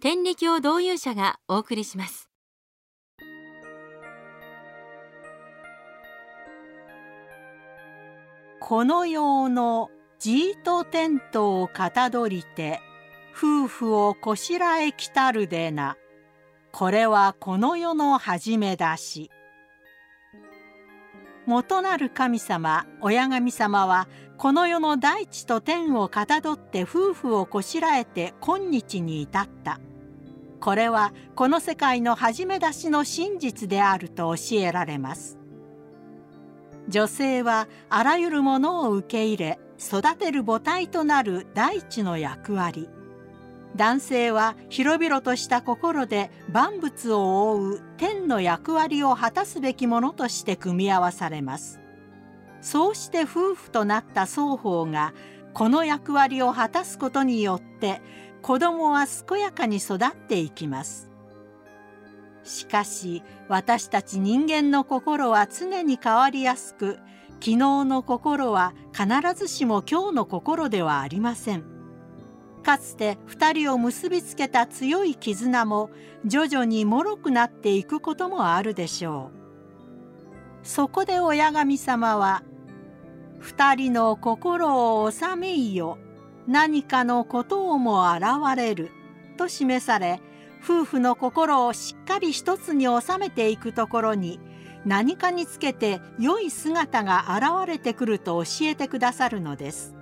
天理教導遊者がお送りします。この世のじーとテントをかたどりて夫婦をこしらえきたるでな。これはこの世の始めだし。元なる神様親神様はこの世の大地と天をかたどって夫婦をこしらえて今日に至った。これはこの世界の始め出しの真実であると教えられます。女性はあらゆるものを受け入れ育てる母体となる大地の役割。男性は広々とした心で万物を覆う天の役割を果たすべきものとして組み合わされます。そうして夫婦となった双方がこの役割を果たすことによって子供は健やかに育っていきます。しかし私たち人間の心は常に変わりやすく昨日の心は必ずしも今日の心ではありません。かつて2人を結びつけた強い絆も徐々に脆くなっていくこともあるでしょう。そこで親神様は「2人の心を収めいよ。何かのことをも現れると示され夫婦の心をしっかり一つに収めていくところに何かにつけて良い姿が現れてくると教えてくださるのです。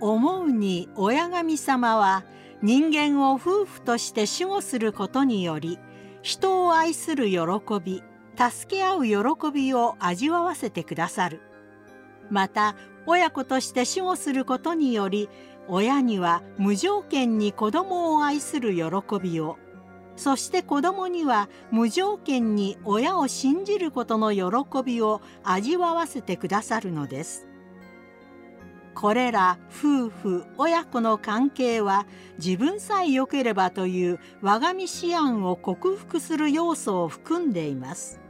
思うに親神様は人間を夫婦として守護することにより人を愛する喜び助け合う喜びを味わわせてくださる。また親子として守護することにより親には無条件に子供を愛する喜びをそして子供には無条件に親を信じることの喜びを味わわせてくださるのです。これら夫婦親子の関係は自分さえ良ければという我が身思案を克服する要素を含んでいます。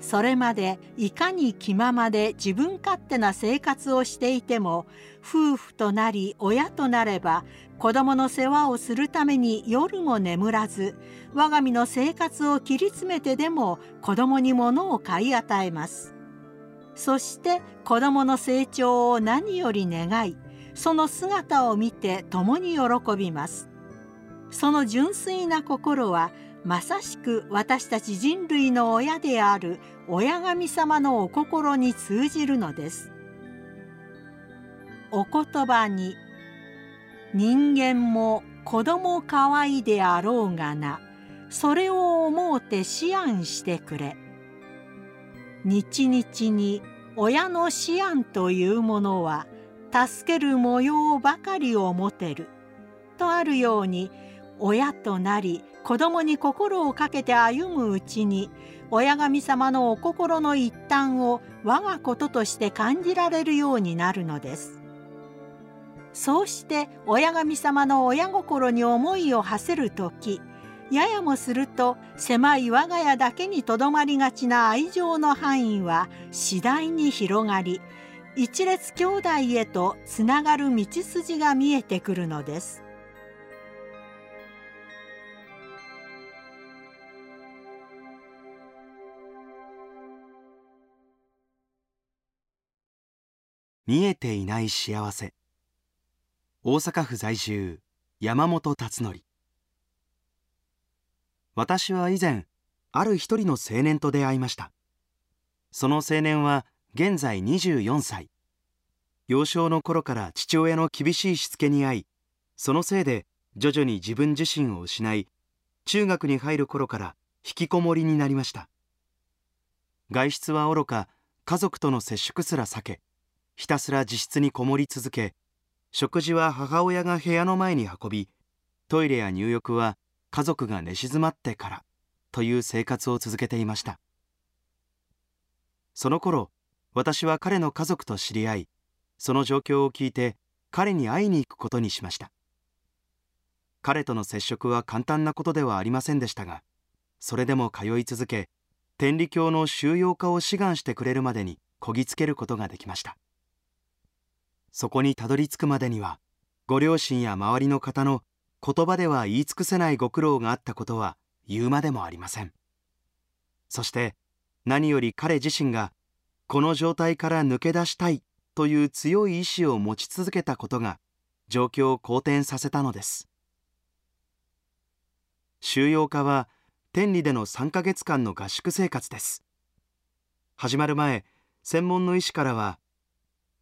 それまでいかに気ままで自分勝手な生活をしていても夫婦となり親となれば子供の世話をするために夜も眠らず我が身の生活を切り詰めてでも子供に物を買い与えます。そして子供の成長を何より願いその姿を見て共に喜びます。その純粋な心はまさしく私たち人類の親である親神様のお心に通じるのです。お言葉に人間も子供かわいであろうがなそれを思うて思案してくれ日々に親の思案というものは助ける模様ばかりを持てるとあるように親となり子供に心をかけて歩むうちに親神様のお心の一端を我がこととして感じられるようになるのです。そうして親神様の親心に思いを馳せる時ややもすると狭い我が家だけにとどまりがちな愛情の範囲は次第に広がり一列兄弟へとつながる道筋が見えてくるのです。見えていない幸せ。大阪府在住山本達則私は以前ある一人の青年と出会いました。その青年は現在24歳。幼少の頃から父親の厳しいしつけに遭いそのせいで徐々に自分自身を失い中学に入る頃から引きこもりになりました。外出はおろか家族との接触すら避けひたすら自室にこもり続け食事は母親が部屋の前に運びトイレや入浴は家族が寝静まってからという生活を続けていました。その頃私は彼の家族と知り合いその状況を聞いて彼に会いに行くことにしました。彼との接触は簡単なことではありませんでしたがそれでも通い続け天理教の収容化を志願してくれるまでにこぎつけることができました。そこにたどり着くまでにはご両親や周りの方の言葉では言い尽くせないご苦労があったことは言うまでもありません。そして何より彼自身がこの状態から抜け出したいという強い意志を持ち続けたことが状況を好転させたのです。収容化は天理での3ヶ月間の合宿生活です。始まる前専門の医師からは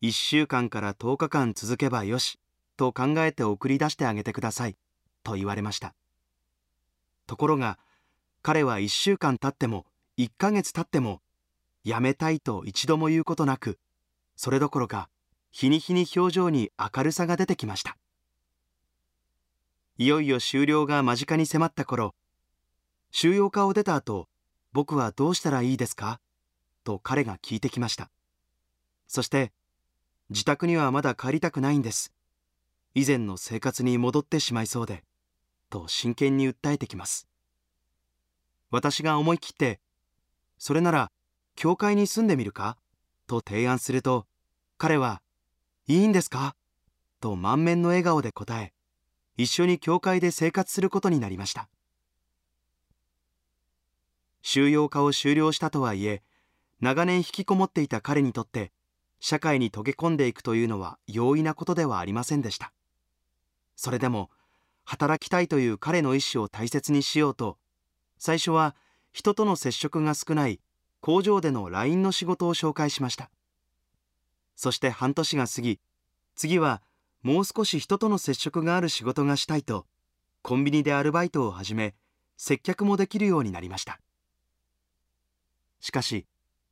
1週間から10日間続けばよしと考えて送り出してあげてくださいと言われました。ところが彼は1週間経っても1ヶ月経ってもやめたいと一度も言うことなくそれどころか日に日に表情に明るさが出てきました。いよいよ終了が間近に迫った頃収容家を出た後僕はどうしたらいいですか？と彼が聞いてきました。そして自宅にはまだ帰りたくないんです。以前の生活に戻ってしまいそうでと真剣に訴えてきます。私が思い切ってそれなら教会に住んでみるか？と提案すると彼はいいんですか？と満面の笑顔で答え一緒に教会で生活することになりました。収容化を終了したとはいえ長年引きこもっていた彼にとって社会に溶け込んでいくというのは容易なことではありませんでした。それでも働きたいという彼の意思を大切にしようと最初は人との接触が少ない工場での LINE の仕事を紹介しました。そして半年が過ぎ次はもう少し人との接触がある仕事がしたいとコンビニでアルバイトを始め接客もできるようになりました。しかし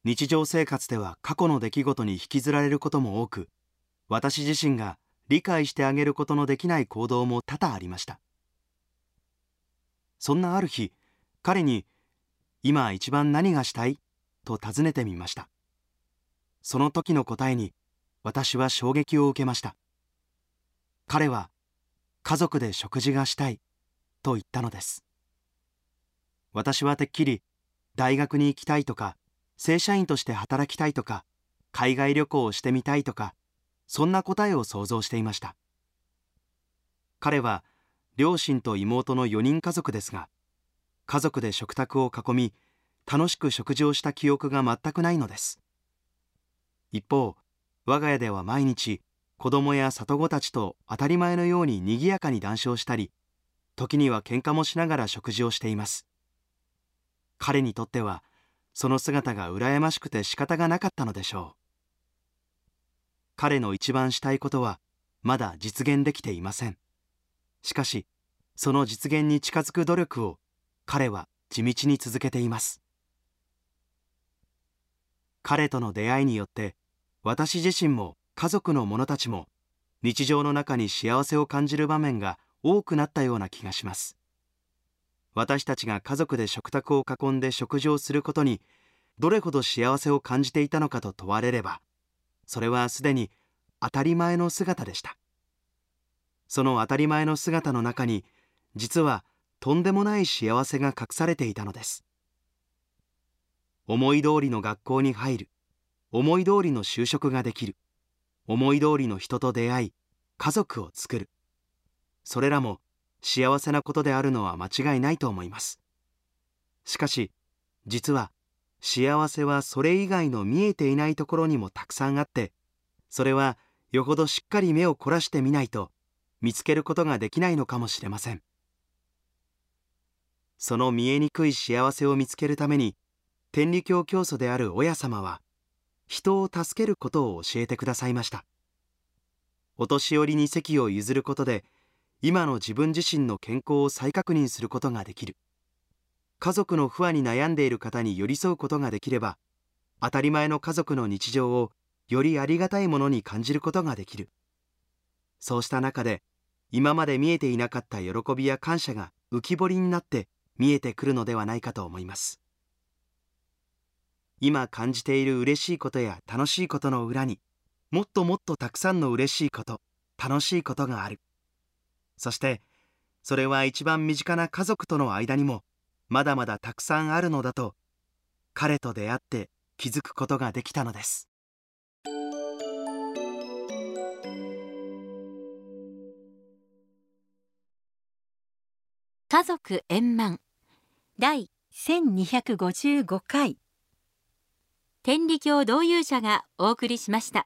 日常生活では過去の出来事に引きずられることも多く私自身が理解してあげることのできない行動も多々ありました。そんなある日彼に「今一番何がしたい?」と尋ねてみました。その時の答えに私は衝撃を受けました。彼は家族で食事がしたいと言ったのです。私はてっきり大学に行きたいとか正社員として働きたいとか海外旅行をしてみたいとかそんな答えを想像していました。彼は両親と妹の4人家族ですが家族で食卓を囲み楽しく食事をした記憶が全くないのです。一方我が家では毎日子供や里子たちと当たり前のように賑やかに談笑したり時には喧嘩もしながら食事をしています。彼にとってはその姿が羨ましくて仕方がなかったのでしょう。彼の一番したいことはまだ実現できていません。しかしその実現に近づく努力を彼は地道に続けています。彼との出会いによって私自身も家族の者たちも日常の中に幸せを感じる場面が多くなったような気がします。私たちが家族で食卓を囲んで食事をすることにどれほど幸せを感じていたのかと問われればそれはすでに当たり前の姿でした。その当たり前の姿の中に実はとんでもない幸せが隠されていたのです。思い通りの学校に入る思い通りの就職ができる思い通りの人と出会い家族を作る。それらも幸せなことであるのは間違いないと思います。しかし実は幸せはそれ以外の見えていないところにもたくさんあってそれはよほどしっかり目を凝らしてみないと見つけることができないのかもしれません。その見えにくい幸せを見つけるために天理教教祖である親様は人を助けることを教えてくださいました。お年寄りに席を譲ることで今の自分自身の健康を再確認することができる。家族の不安に悩んでいる方に寄り添うことができれば当たり前の家族の日常をよりありがたいものに感じることができる。そうした中で今まで見えていなかった喜びや感謝が浮き彫りになって見えてくるのではないかと思います。今感じている嬉しいことや楽しいことの裏にもっともっとたくさんの嬉しいこと楽しいことがある。そしてそれは一番身近な家族との間にもまだまだたくさんあるのだと彼と出会って気づくことができたのです。家族円満。第1255回。天理教導遊者がお送りしました。